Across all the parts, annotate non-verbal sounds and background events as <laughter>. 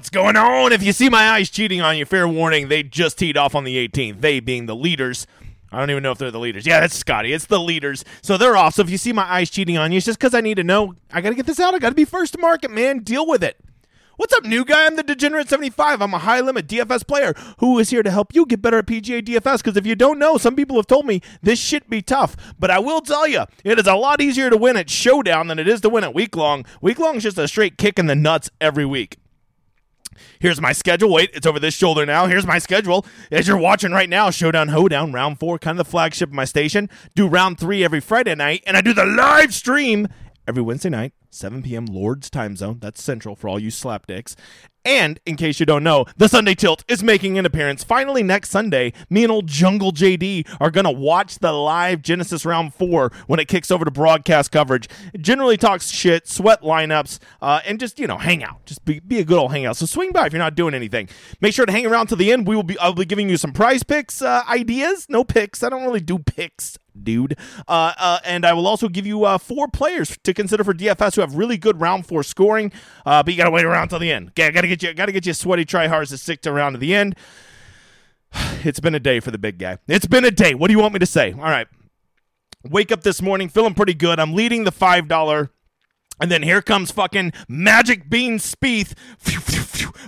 what's going on? If you see my eyes cheating on you, fair warning, they just teed off on the 18th. They being the leaders. I don't even know if they're the leaders. Yeah, that's Scotty. It's the leaders. So they're off. So if you see my eyes cheating on you, it's just because I need to know. I got to get this out. I got to be first to market, man. Deal with it. What's up, new guy? I'm the Degenerate 75. I'm a high limit DFS player who is here to help you get better at PGA DFS. Because if you don't know, some people have told me this shit be tough. But I will tell you, it is a lot easier to win at Showdown than it is to win at Week Long. Week Long is just a straight kick in the nuts every week. Here's my schedule. Wait, it's over this shoulder now. Here's my schedule. As you're watching right now, Showdown Hoedown, round four, kind of the flagship of my station. Do round three every Friday night, and I do the live stream every Wednesday night, 7 p.m. Lord's time zone. That's central for all you slapdicks. And in case you don't know, the Sunday Tilt is making an appearance. Finally, next Sunday, me and old Jungle JD are going to watch the live Genesis Round 4 when it kicks over to broadcast coverage. Generally talks shit, sweat lineups, uh, and just, you know, hang out. Just be, be a good old hangout. So swing by if you're not doing anything. Make sure to hang around to the end. We will be, I'll be giving you some prize picks uh, ideas. No picks. I don't really do picks dude. Uh, uh, and I will also give you uh, four players to consider for DFS have really good round four scoring. Uh, but you got to wait around till the end. Okay, I got to get you, got to get you sweaty tryhards to stick to around to the end. <sighs> It's been a day for the big guy. It's been a day. What do you want me to say? All right. Wake up this morning feeling pretty good. I'm leading the five dollar and then here comes fucking Magic Bean Spieth.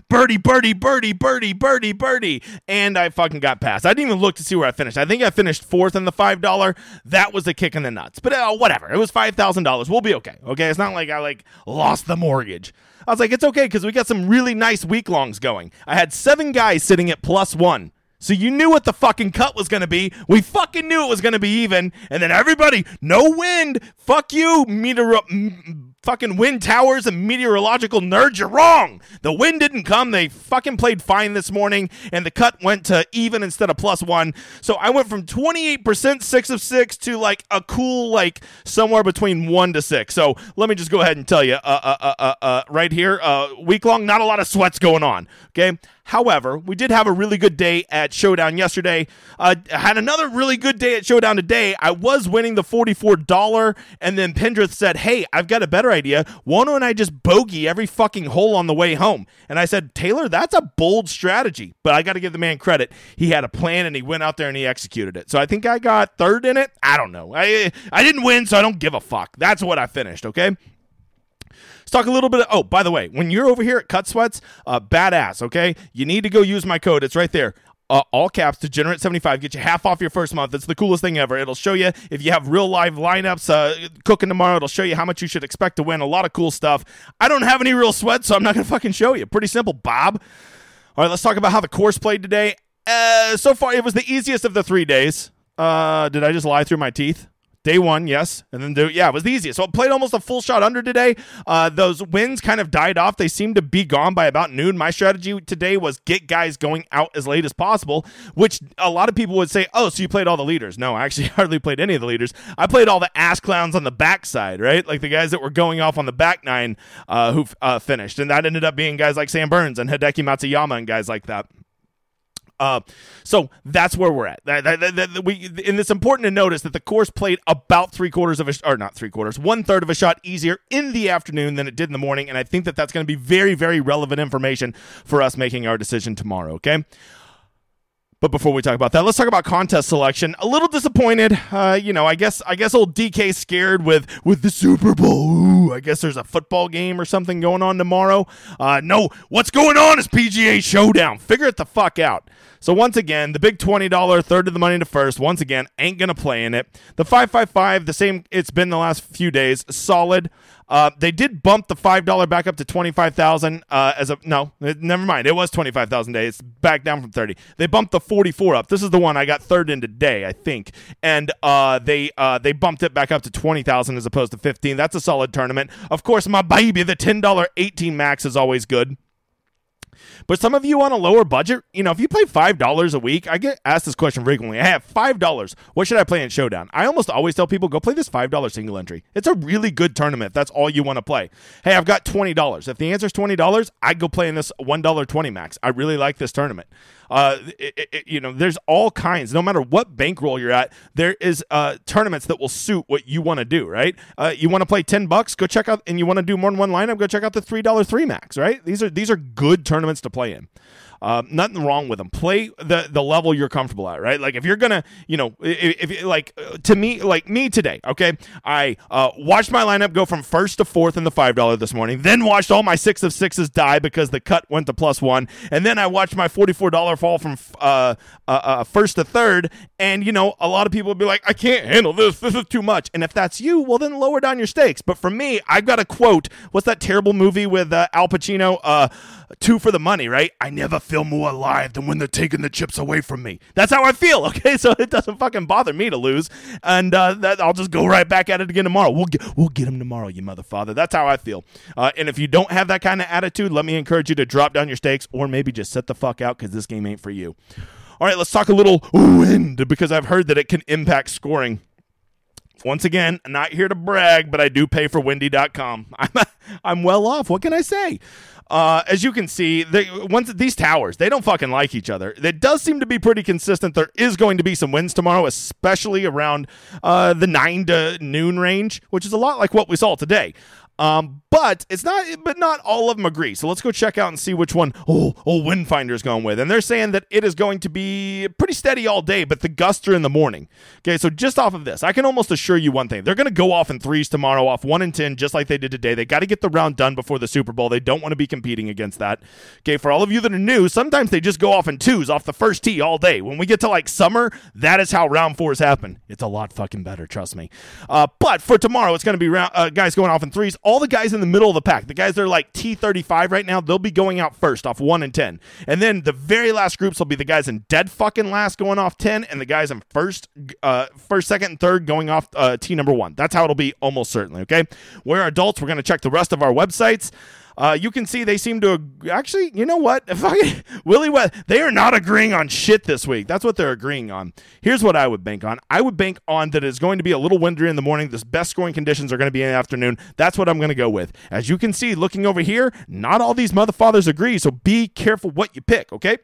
Birdie, birdie, birdie, birdie, birdie, birdie. And I fucking got past. I didn't even look to see where I finished. I think I finished fourth in the $5. That was a kick in the nuts. But uh, whatever. It was $5,000. We'll be okay. Okay. It's not like I like lost the mortgage. I was like, it's okay because we got some really nice week longs going. I had seven guys sitting at plus one. So you knew what the fucking cut was going to be. We fucking knew it was going to be even. And then everybody, no wind. Fuck you, meteor fucking wind towers and meteorological nerds. You're wrong. The wind didn't come. They fucking played fine this morning, and the cut went to even instead of plus one. So I went from 28% six of six to like a cool, like somewhere between one to six. So let me just go ahead and tell you, uh, uh, uh, uh, uh right here, uh, week long, not a lot of sweats going on. Okay. However, we did have a really good day at Showdown yesterday. Uh, had another really good day at Showdown today. I was winning the $44, and then Pendrith said, Hey, I've got a better idea. Why don't I just bogey every fucking hole on the way home? And I said, Taylor, that's a bold strategy, but I got to give the man credit. He had a plan and he went out there and he executed it. So I think I got third in it. I don't know. I, I didn't win, so I don't give a fuck. That's what I finished, okay? Talk a little bit. Of, oh, by the way, when you're over here at Cut Sweats, uh, badass. Okay, you need to go use my code. It's right there. Uh, all caps degenerate 75 get you half off your first month. It's the coolest thing ever. It'll show you if you have real live lineups uh, cooking tomorrow. It'll show you how much you should expect to win. A lot of cool stuff. I don't have any real sweat so i'm not gonna fucking show you. Pretty simple bob. All right let's talk about how the course played today. Uh, so far it was the easiest of the three days. Uh, did i just lie through my teeth Day one, yes, and then do yeah, it was the easiest. So I played almost a full shot under today. Uh, those winds kind of died off. They seemed to be gone by about noon. My strategy today was get guys going out as late as possible, which a lot of people would say, "Oh, so you played all the leaders?" No, I actually <laughs> hardly played any of the leaders. I played all the ass clowns on the backside, right? Like the guys that were going off on the back nine uh, who uh, finished, and that ended up being guys like Sam Burns and Hideki Matsuyama and guys like that. Uh, so that's where we're at. That, that, that, we, and it's important to notice that the course played about three quarters of a, or not three quarters, one third of a shot easier in the afternoon than it did in the morning. And I think that that's going to be very, very relevant information for us making our decision tomorrow. Okay. But before we talk about that, let's talk about contest selection. A little disappointed, uh, you know. I guess I guess old DK scared with with the Super Bowl. Ooh, I guess there's a football game or something going on tomorrow. Uh, no, what's going on is PGA Showdown. Figure it the fuck out. So once again, the big $20 third of the money to first, once again, ain't to play in it. The 555, the same it's been the last few days, solid. Uh, they did bump the five dollar back up to twenty five thousand. Uh, as a no, never mind. It was twenty five thousand days. back down from thirty. They bumped the forty four up. This is the one I got third in today, I think. And uh, they uh, they bumped it back up to twenty thousand as opposed to fifteen. That's a solid tournament. Of course, my baby, the ten dollar eighteen max is always good. But some of you on a lower budget, you know, if you play five dollars a week, I get asked this question frequently. I have five dollars. What should I play in Showdown? I almost always tell people go play this five dollar single entry. It's a really good tournament. That's all you want to play. Hey, I've got twenty dollars. If the answer is twenty dollars, I'd go play in this one dollar twenty max. I really like this tournament. Uh, it, it, you know, there's all kinds. No matter what bankroll you're at, there is uh, tournaments that will suit what you want to do. Right? Uh, you want to play ten bucks? Go check out, and you want to do more than one lineup? Go check out the three dollar three max. Right? These are these are good tournaments to play in. Uh, nothing wrong with them. Play the the level you're comfortable at, right? Like if you're gonna, you know, if, if like to me, like me today, okay, I uh, watched my lineup go from first to fourth in the five dollar this morning, then watched all my six of sixes die because the cut went to plus one, and then I watched my forty four dollar fall from uh, uh, uh, first to third, and you know, a lot of people would be like, I can't handle this. This is too much. And if that's you, well, then lower down your stakes. But for me, I've got a quote. What's that terrible movie with uh, Al Pacino? Uh, two for the money, right? I never feel more alive than when they're taking the chips away from me. That's how I feel, <laughs> okay? So it doesn't fucking bother me to lose, and uh, that, I'll just go right back at it again tomorrow. We'll get, we'll get him tomorrow, you motherfather. That's how I feel. Uh, and if you don't have that kind of attitude, let me encourage you to drop down your stakes or maybe just set the fuck out because this game ain't for you. All right, let's talk a little wind because I've heard that it can impact scoring. Once again, not here to brag, but I do pay for windy.com. <laughs> I'm, I'm well off. What can I say? Uh, as you can see, they, once these towers, they don't fucking like each other. It does seem to be pretty consistent. There is going to be some winds tomorrow, especially around uh, the nine to noon range, which is a lot like what we saw today. Um, but it's not, but not all of them agree. So let's go check out and see which one oh, oh Windfinder's going with. And they're saying that it is going to be pretty steady all day, but the gusts are in the morning. Okay, so just off of this, I can almost assure you one thing: they're going to go off in threes tomorrow, off one and ten, just like they did today. They got to get the round done before the Super Bowl. They don't want to be competing against that. Okay, for all of you that are new, sometimes they just go off in twos off the first tee all day. When we get to like summer, that is how round fours happen. It's a lot fucking better, trust me. Uh, but for tomorrow, it's going to be round, uh, guys going off in threes. All the guys in the middle of the pack, the guys that are like T35 right now, they'll be going out first off 1 and 10. And then the very last groups will be the guys in dead fucking last going off 10 and the guys in first, uh, first, second, and third going off uh, T number 1. That's how it'll be almost certainly, okay? We're adults. We're going to check the rest of our websites. Uh, you can see they seem to ag- actually. You know what? <laughs> Willie West. They are not agreeing on shit this week. That's what they're agreeing on. Here's what I would bank on. I would bank on that it's going to be a little windier in the morning. The best scoring conditions are going to be in the afternoon. That's what I'm going to go with. As you can see, looking over here, not all these motherfathers agree. So be careful what you pick. Okay.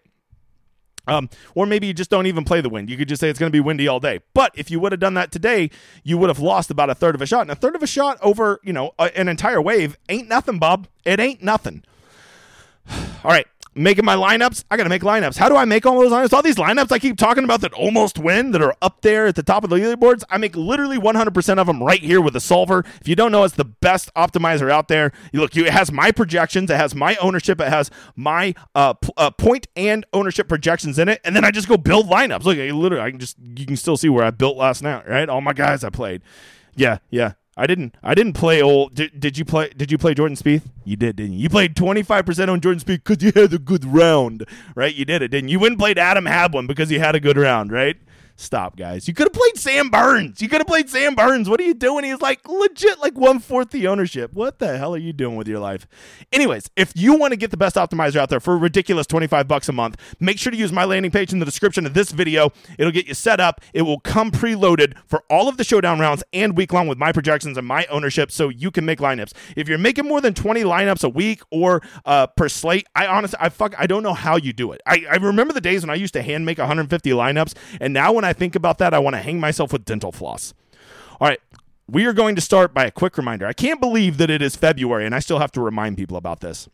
Um, or maybe you just don't even play the wind. You could just say it's going to be windy all day. But if you would have done that today, you would have lost about a third of a shot. And a third of a shot over, you know, a, an entire wave ain't nothing, Bob. It ain't nothing. <sighs> All right making my lineups. I got to make lineups. How do I make all those lineups? All these lineups I keep talking about that almost win, that are up there at the top of the leaderboards, I make literally 100% of them right here with the solver. If you don't know, it's the best optimizer out there. You look, you, it has my projections, it has my ownership, it has my uh, p- uh, point and ownership projections in it, and then I just go build lineups. Look, I literally, I can just you can still see where I built last night, right? All my guys I played. Yeah, yeah. I didn't. I didn't play old. Did, did you play? Did you play Jordan Spieth? You did, didn't you? You played twenty five percent on Jordan Spieth because you had a good round, right? You did it, didn't you? You went and played Adam Hadwin because you had a good round, right? Stop, guys. You could have played Sam Burns. You could have played Sam Burns. What are you doing? He's like legit like one fourth the ownership. What the hell are you doing with your life? Anyways, if you want to get the best optimizer out there for a ridiculous 25 bucks a month, make sure to use my landing page in the description of this video. It'll get you set up. It will come preloaded for all of the showdown rounds and week long with my projections and my ownership so you can make lineups. If you're making more than 20 lineups a week or uh, per slate, I honestly I fuck I don't know how you do it. I, I remember the days when I used to hand make 150 lineups and now when I think about that, I want to hang myself with dental floss. All right. We are going to start by a quick reminder. I can't believe that it is February, and I still have to remind people about this.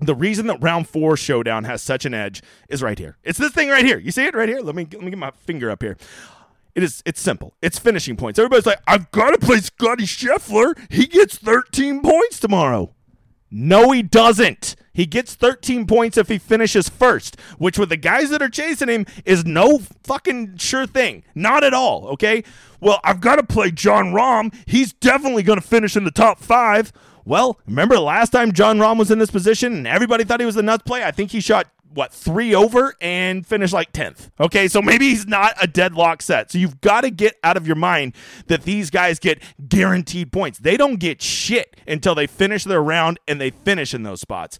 The reason that round four showdown has such an edge is right here. It's this thing right here. You see it right here? Let me let me get my finger up here. It is it's simple. It's finishing points. Everybody's like, I've got to play Scotty Scheffler. He gets 13 points tomorrow. No, he doesn't. He gets 13 points if he finishes first, which with the guys that are chasing him is no fucking sure thing. Not at all, okay? Well, I've got to play Jon Rahm. He's definitely going to finish in the top five. Well, remember the last time Jon Rahm was in this position and everybody thought he was the nuts play? I think he shot what three over and finish like 10th okay so maybe he's not a deadlock set. So you've got to get out of your mind that these guys get guaranteed points. They don't get shit until they finish their round and they finish in those spots.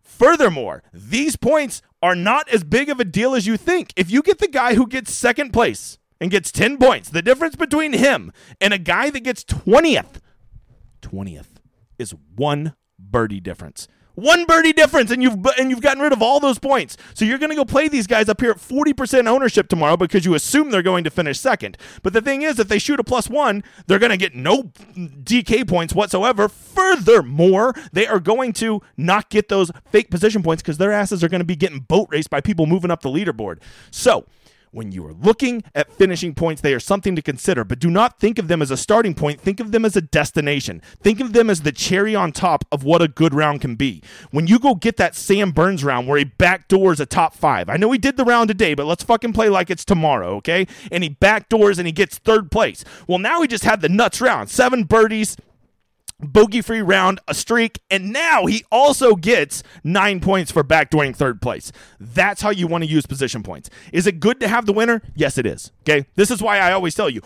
Furthermore these points are not as big of a deal as you think. If you get the guy who gets second place and gets 10 points the difference between him and a guy that gets 20th 20th is one birdie difference One birdie difference, and you've and you've gotten rid of all those points. So you're going to go play these guys up here at 40% ownership tomorrow because you assume they're going to finish second. But the thing is, if they shoot a plus one, they're going to get no DK points whatsoever. Furthermore, they are going to not get those fake position points because their asses are going to be getting boat raced by people moving up the leaderboard. So when you are looking at finishing points, they are something to consider, but do not think of them as a starting point. Think of them as a destination. Think of them as the cherry on top of what a good round can be. When you go get that Sam Burns round where he backdoors a top five, I know he did the round today, but let's fucking play like it's tomorrow, okay? And he backdoors and he gets third place. Well, now he just had the nuts round seven birdies, bogey free round, a streak, and now he also gets nine points for backdooring third place. That's how you want to use position points. Is it good to have the winner? Yes, it is. Okay. This is why I always tell you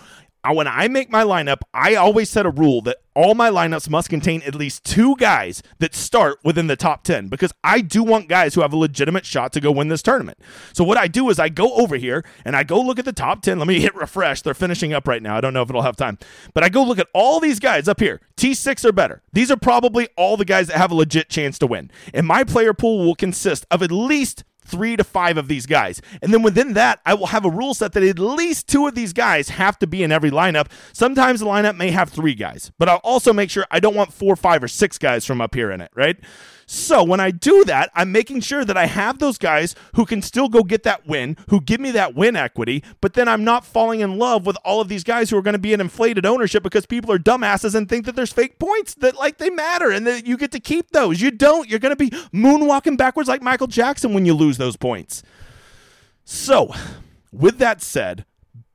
when I make my lineup, I always set a rule that all my lineups must contain at least two guys that start within the top 10 because I do want guys who have a legitimate shot to go win this tournament. So, what I do is I go over here and I go look at the top 10. Let me <laughs> hit refresh. They're finishing up right now. I don't know if it'll have time, but I go look at all these guys up here. T6 or better. These are probably all the guys that have a legit chance to win. And my player pool will consist of at least three to five of these guys. And then within that, I will have a rule set that at least two of these guys have to be in every lineup. Sometimes the lineup may have three guys, but I'll also make sure I don't want four, five, or six guys from up here in it, right? So when I do that, I'm making sure that I have those guys who can still go get that win, who give me that win equity, but then I'm not falling in love with all of these guys who are going to be in inflated ownership because people are dumbasses and think that there's fake points that like they matter and that you get to keep those. You don't. You're going to be moonwalking backwards like Michael Jackson when you lose those points. So, with that said,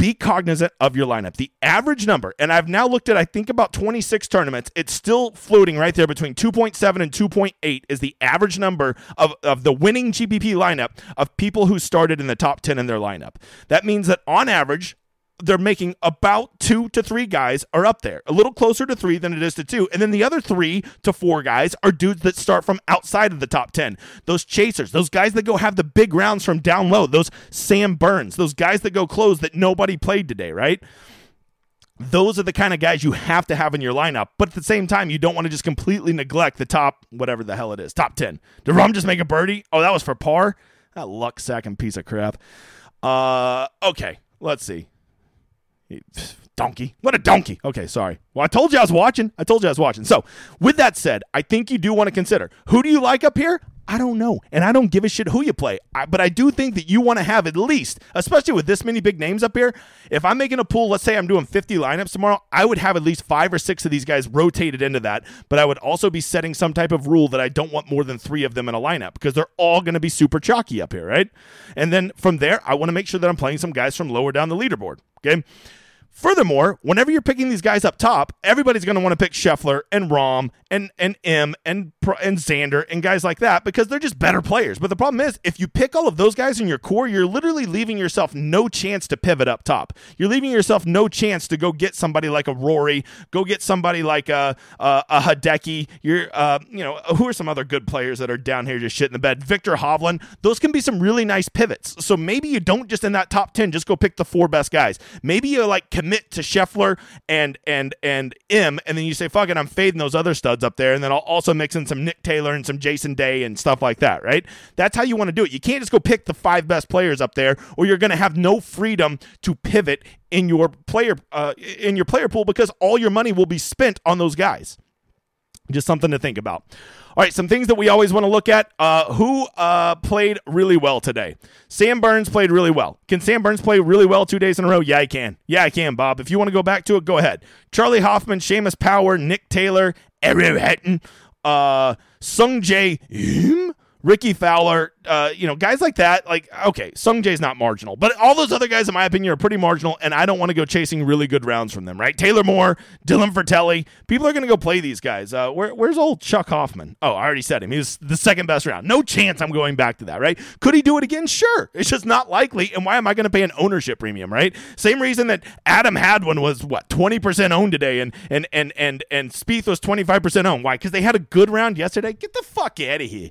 be cognizant of your lineup. The average number, and I've now looked at, I think, about 26 tournaments. It's still floating right there between 2.7 and 2.8 is the average number of, of the winning GPP lineup of people who started in the top 10 in their lineup. That means that on average, they're making about two to three guys are up there, a little closer to three than it is to two. And then the other three to four guys are dudes that start from outside of the top 10. Those chasers, those guys that go have the big rounds from down low, those Sam Burns, those guys that go close that nobody played today, right? Those are the kind of guys you have to have in your lineup. But at the same time, you don't want to just completely neglect the top, whatever the hell it is, top 10. Did Rahm just make a birdie? Oh, that was for par? That luck sacking piece of crap. Uh, okay, let's see. <sighs> Donkey. What a donkey. Okay, sorry. Well, I told you I was watching. I told you I was watching. So, with that said, I think you do want to consider who do you like up here? I don't know. And I don't give a shit who you play. I, but I do think that you want to have at least, especially with this many big names up here, if I'm making a pool, let's say I'm doing 50 lineups tomorrow, I would have at least five or six of these guys rotated into that. But I would also be setting some type of rule that I don't want more than three of them in a lineup because they're all going to be super chalky up here, right? And then from there, I want to make sure that I'm playing some guys from lower down the leaderboard. Okay. Furthermore, whenever you're picking these guys up top, everybody's going to want to pick Scheffler and Rahm and and M and and Xander and guys like that because they're just better players. But the problem is, if you pick all of those guys in your core, you're literally leaving yourself no chance to pivot up top. You're leaving yourself no chance to go get somebody like a Rory, go get somebody like a a, a Hideki. You're uh, you know who are some other good players that are down here just shit in the bed? Viktor Hovland. Those can be some really nice pivots. So maybe you don't just in that top ten just go pick the four best guys. Maybe you like commit to Scheffler and and and M, and then you say, "Fuck it, I'm fading those other studs up there," and then I'll also mix in some Nick Taylor and some Jason Day and stuff like that. Right? That's how you want to do it. You can't just go pick the five best players up there, or you're going to have no freedom to pivot in your player uh, in your player pool because all your money will be spent on those guys. Just something to think about. All right, some things that we always want to look at. Uh, who uh, played really well today? Sam Burns played really well. Can Sam Burns play really well two days in a row? Yeah, I can. Yeah, I can, Bob. If you want to go back to it, go ahead. Charley Hoffman, Seamus Power, Nick Taylor, Eric Hatton, uh, Sung Jae Im, Rickie Fowler, uh, you know, guys like that, like, okay, Sung Jae's not marginal, but all those other guys, in my opinion, are pretty marginal, and I don't want to go chasing really good rounds from them, right? Taylor Moore, Dylan Frittelli, people are going to go play these guys. Uh, where, where's old Chuck Hoffman? Oh, I already said him. He was the second best round. No chance I'm going back to that, right? Could he do it again? Sure. It's just not likely, and why am I going to pay an ownership premium, right? Same reason that Adam Hadwin was, what, 20% owned today, and, and, and, and, and Spieth was 25% owned. Why? Because they had a good round yesterday? Get the fuck out of here.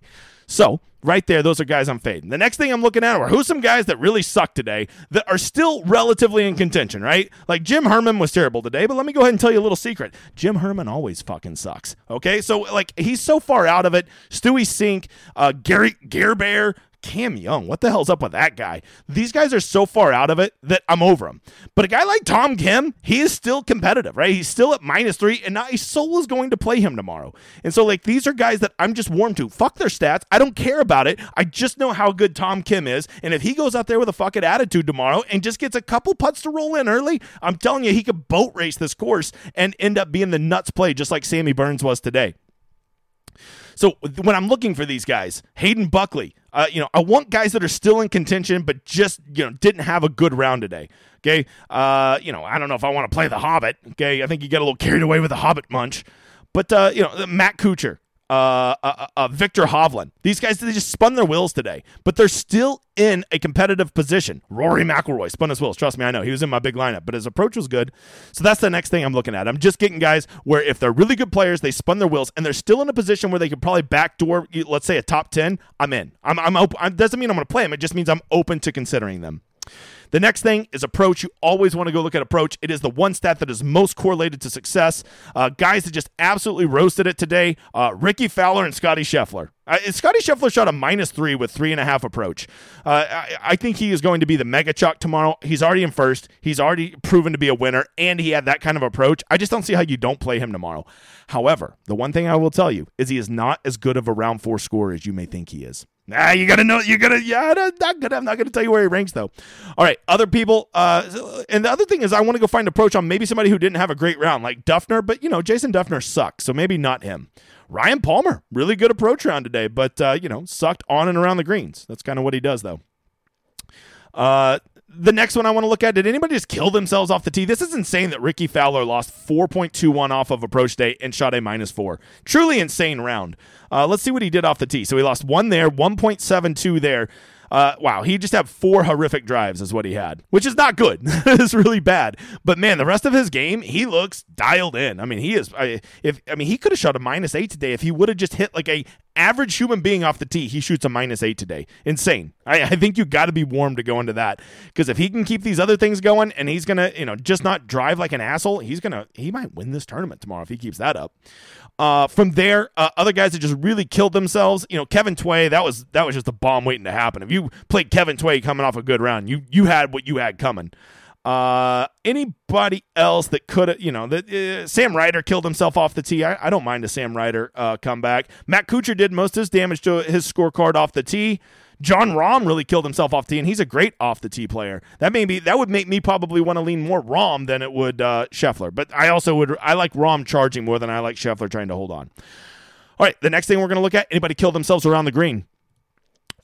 So, right there, those are guys I'm fading. The next thing I'm looking at are who's some guys that really suck today that are still relatively in contention, right? Like Jim Herman was terrible today, but let me go ahead and tell you a little secret. Jim Herman always fucking sucks. Okay, so like he's so far out of it. Stewie Cink, uh, Gary Bear. Cam Young, what the hell's up with that guy? These guys are so far out of it that I'm over them. But a guy like Tom Kim, he is still competitive, right? He's still at minus three, and not a Soul is going to play him tomorrow. And so, like, these are guys that I'm just warm to. Fuck their stats. I don't care about it. I just know how good Tom Kim is. And if he goes out there with a fucking attitude tomorrow and just gets a couple putts to roll in early, I'm telling you, he could boat race this course and end up being the nuts play, just like Sammy Burns was today. So when I'm looking for these guys, Hayden Buckley, uh, you know, I want guys that are still in contention, but just you know didn't have a good round today. Okay, uh, you know, I don't know if I want to play the Hobbit. Okay, I think you get a little carried away with the Hobbit munch, but uh, you know, Matt Kuchar, uh, uh, uh, Viktor Hovland. These guys, they just spun their wheels today, but they're still in a competitive position. Rory McIlroy spun his wheels. Trust me, I know. He was in my big lineup, but his approach was good. So that's the next thing I'm looking at. I'm just getting guys where if they're really good players, they spun their wheels, and they're still in a position where they could probably backdoor, let's say, a top 10. I'm in. I'm, I'm open. doesn't mean I'm going to play them. It just means I'm open to considering them. The next thing is approach. You always want to go look at approach. It is the one stat that is most correlated to success. Uh, guys that just absolutely roasted it today uh, Rickie Fowler and Scotty Scheffler. Uh, Scotty Scheffler shot a minus three with three and a half approach. Uh, I, I, think he is going to be the mega chalk tomorrow. He's already in first. He's already proven to be a winner, and he had that kind of approach. I just don't see how you don't play him tomorrow. However, the one thing I will tell you is he is not as good of a round four scorer as you may think he is. Ah, you gotta know. You gotta. Yeah, not gonna. I'm not gonna tell you where he ranks though. All right, other people. Uh, and the other thing is, I want to go find approach on maybe somebody who didn't have a great round, like Dufner. But you know, Jason Dufner sucks, so maybe not him. Ryan Palmer, really good approach round today, but uh, you know, sucked on and around the greens. That's kind of what he does though. Uh, the next one I want to look at did anybody just kill themselves off the tee? This is insane that Rickie Fowler lost 4.21 off of approach day and shot a minus four. Truly insane round. Uh, let's see what he did off the tee. So he lost one there, 1.72 there. Uh, wow, he just had four horrific drives, is what he had, which is not good. <laughs> it's really bad. But man, the rest of his game, he looks dialed in. I mean, he is. I, if I mean, he could have shot a minus eight today if he would have just hit like a average human being off the tee. He shoots a minus eight today. Insane. I, I think you got to be warm to go into that because if he can keep these other things going and he's gonna, you know, just not drive like an asshole, he's gonna he might win this tournament tomorrow if he keeps that up. Uh, from there, uh, other guys that just really killed themselves. You know, Kevin Tway, that was that was just a bomb waiting to happen. If you played Kevin Tway coming off a good round, you you had what you had coming. Uh, anybody else that could have, you know, that uh, Sam Ryder killed himself off the tee. I, I don't mind a Sam Ryder uh, comeback. Matt Kuchar did most of his damage to his scorecard off the tee. Jon Rahm really killed himself off tee, and he's a great off the tee player. That may be that would make me probably want to lean more Rahm than it would uh, Scheffler. But I also would I like Rahm charging more than I like Scheffler trying to hold on. All right, the next thing we're going to look at anybody kill themselves around the green.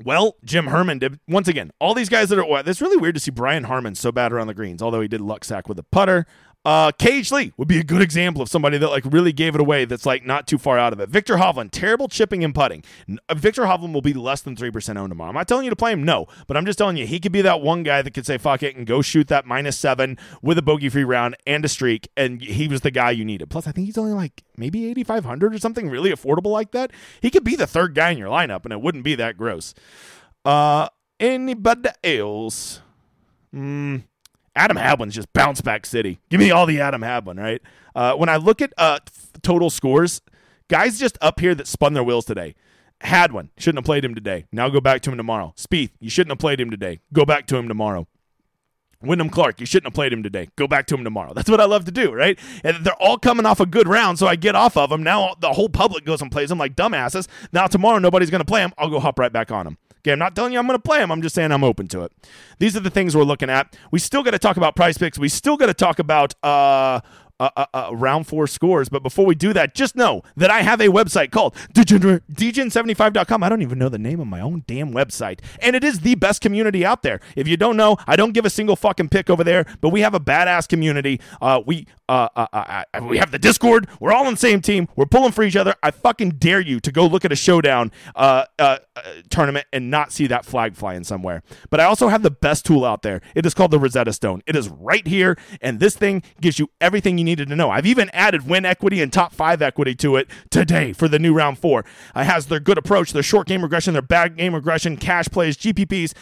Well, Jim Herman did once again. All these guys that are well, it's really weird to see Brian Harman so bad around the greens. Although he did luck sack with a putter, uh, KH Lee would be a good example of somebody that like really gave it away. That's like not too far out of it. Viktor Hovland, terrible chipping and putting. Viktor Hovland will be less than three percent owned tomorrow. I'm not telling you to play him, no, but I'm just telling you he could be that one guy that could say fuck it and go shoot that minus seven with a bogey free round and a streak, and he was the guy you needed. Plus, I think he's only like maybe 8,500 or something really affordable like that. He could be the third guy in your lineup, and it wouldn't be that gross. Uh, anybody else? Hmm. Adam Hadwin's just bounce back city. Give me all the Adam Hadwin, right? Uh, when I look at uh, total scores, guys just up here that spun their wheels today. Hadwin shouldn't have played him today. Now go back to him tomorrow. Spieth, you shouldn't have played him today. Go back to him tomorrow. Wyndham Clark, you shouldn't have played him today. Go back to him tomorrow. That's what I love to do, right? And they're all coming off a good round, so I get off of them. Now the whole public goes and plays them like dumbasses. Now tomorrow nobody's going to play them. I'll go hop right back on them. I'm not telling you I'm going to play them. I'm just saying I'm open to it. These are the things we're looking at. We still got to talk about price picks. We still got to talk about uh, uh, uh, uh, round four scores. But before we do that, just know that I have a website called Degen75.com. I don't even know the name of my own damn website. And it is the best community out there. If you don't know, I don't give a single fucking pick over there, but we have a badass community. Uh, we uh, uh, we have the Discord. We're all on the same team. We're pulling for each other. I fucking dare you to go look at a showdown tournament and not see that flag flying somewhere. But I also have the best tool out there. It is called the Rosetta Stone. It is right here, and this thing gives you everything you needed to know. I've even added win equity and top five equity to it today for the new round four. It has their good approach, their short game regression, their bad game regression, cash plays, GPPs,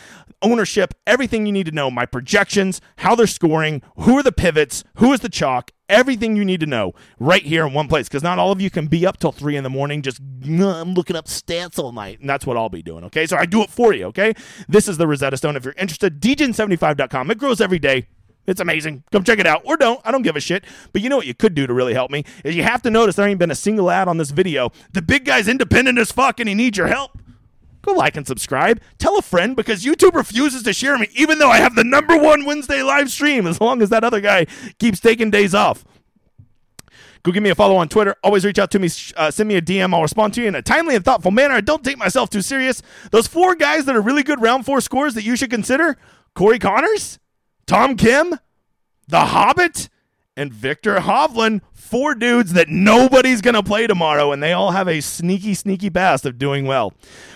ownership, everything you need to know, my projections, how they're scoring, who are the pivots, who is the chalk, everything you need to know right here in one place. Because not all of you can be up till three in the morning just I'm looking up stats all night. And that's what I'll be doing okay? So I do it for you okay? This is the Rosetta Stone. If you're interested degen75.com it grows every day it's amazing. Come check it out. Or don't. I don't give a shit. But you know what you could do to really help me? Is you have to notice there ain't been a single ad on this video. The big guy's independent as fuck and he needs your help go like and subscribe. Tell a friend because YouTube refuses to share me, even though I have the number one Wednesday live stream, as long as that other guy keeps taking days off. Go give me a follow on Twitter. Always reach out to me. Uh, send me a DM. I'll respond to you in a timely and thoughtful manner. I don't take myself too serious. Those four guys that are really good round four scores that you should consider Corey Conners, Tom Kim, The Hobbit, and Viktor Hovland. Four dudes that nobody's going to play tomorrow, and they all have a sneaky, sneaky past of doing well.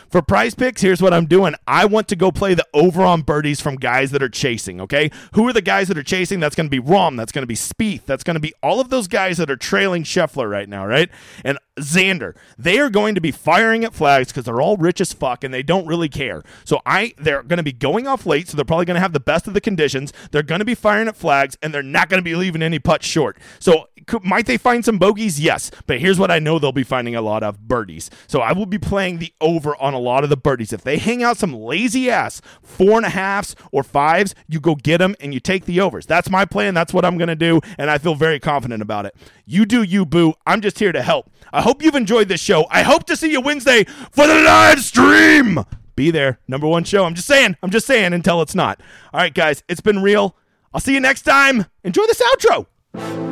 For prize picks, here's what I'm doing. I want to go play the over on birdies from guys that are chasing, okay? Who are the guys that are chasing? That's going to be Rahm. That's going to be Spieth. That's going to be all of those guys that are trailing Scheffler right now, right? And Xander. They are going to be firing at flags because they're all rich as fuck and they don't really care. So I they're going to be going off late, so they're probably going to have the best of the conditions. They're going to be firing at flags and they're not going to be leaving any putts short. So could, might they find some bogeys? Yes. But here's what I know they'll be finding a lot of birdies. So I will be playing the over on a lot of the birdies. If they hang out some lazy ass four and a halfs or fives, you go get them and you take the overs. That's my plan. That's what I'm going to do. And I feel very confident about it. You do you, boo. I'm just here to help. I hope you've enjoyed this show. I hope to see you Wednesday for the live stream. Be there. Number one show. I'm just saying. I'm just saying until it's not. All right, guys. It's been real. I'll see you next time. Enjoy this outro.